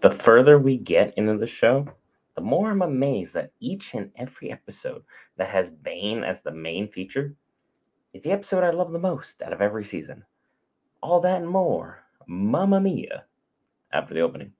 the further we get into the show, the more I'm amazed that each and every episode that has Bane as the main feature is the episode I love the most out of every season. All that and more, Mamma Mia, after the opening.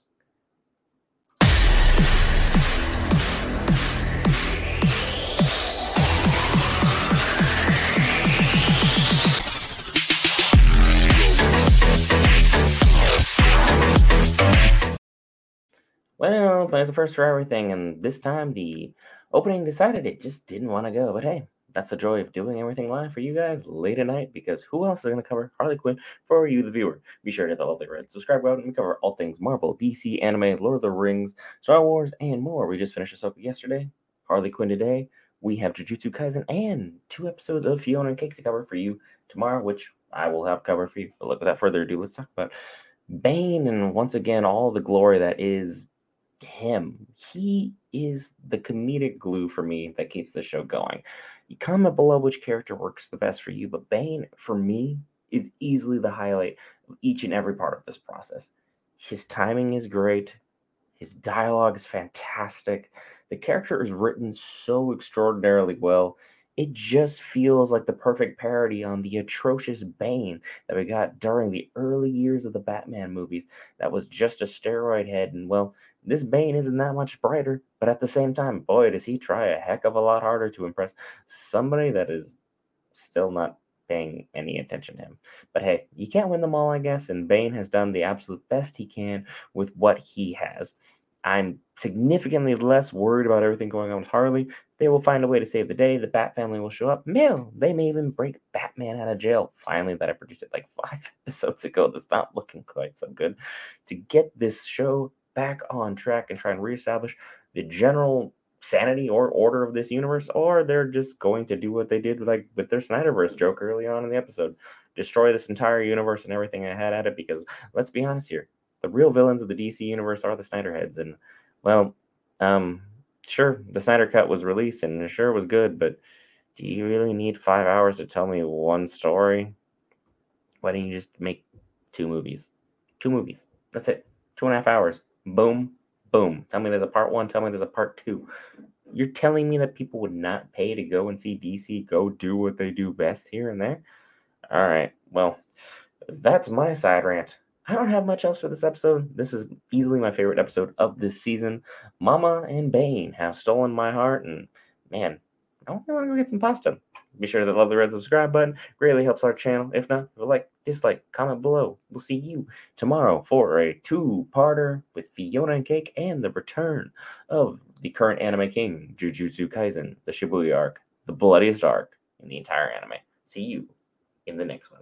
Well, there's a first for everything, and this time the opening decided it just didn't want to go. But hey, that's the joy of doing everything live for you guys late at night because who else is going to cover Harley Quinn for you, the viewer? Be sure to hit the lovely red subscribe button. We cover all things Marvel, DC, anime, Lord of the Rings, Star Wars, and more. We just finished Ahsoka yesterday, Harley Quinn today. We have Jujutsu Kaisen and two episodes of Fiona and Cake to cover for you tomorrow, which I will have covered for you. But without further ado, let's talk about Bane and once again all the glory that is him. He is the comedic glue for me that keeps the show going. You comment below which character works the best for you, but Bane, for me, is easily the highlight of each and every part of this process. His timing is great. His dialogue is fantastic. The character is written so extraordinarily well. It just feels like the perfect parody on the atrocious Bane that we got during the early years of the Batman movies that was just a steroid head. And well, this Bane isn't that much brighter, but at the same time, boy, does he try a heck of a lot harder to impress somebody that is still not paying any attention to him. But hey, you can't win them all, I guess, and Bane has done the absolute best he can with what he has. I'm significantly less worried about everything going on with Harley. They will find a way to save the day. The Bat family will show up. Mill, they may even break Batman out of jail. Finally, that I predicted like five episodes ago. That's not looking quite so good. To get this show back on track and try and reestablish the general sanity or order of this universe, or they're just going to do what they did with like with their Snyderverse joke early on in the episode, destroy this entire universe and everything I had at it. Because let's be honest here, the real villains of the DC universe are the Snyderheads, and well, um, sure, the Snyder Cut was released and sure was good, but do you really need five hours to tell me one story? Why don't you just make two movies? Two movies. That's it. Two and a half hours. Boom, boom. Tell me there's a part one. Tell me there's a part two. You're telling me that people would not pay to go and see DC go do what they do best here and there? All right. Well, that's my side rant. I don't have much else for this episode. This is easily my favorite episode of this season. Mama and Bane have stolen my heart, and man, I want to go get some pasta. Be sure to love the red subscribe button. Greatly helps our channel. If not, like, dislike, comment below. We'll see you tomorrow for a two-parter with Fiona and Cake and the return of the current anime king, Jujutsu Kaisen, the Shibuya arc, the bloodiest arc in the entire anime. See you in the next one.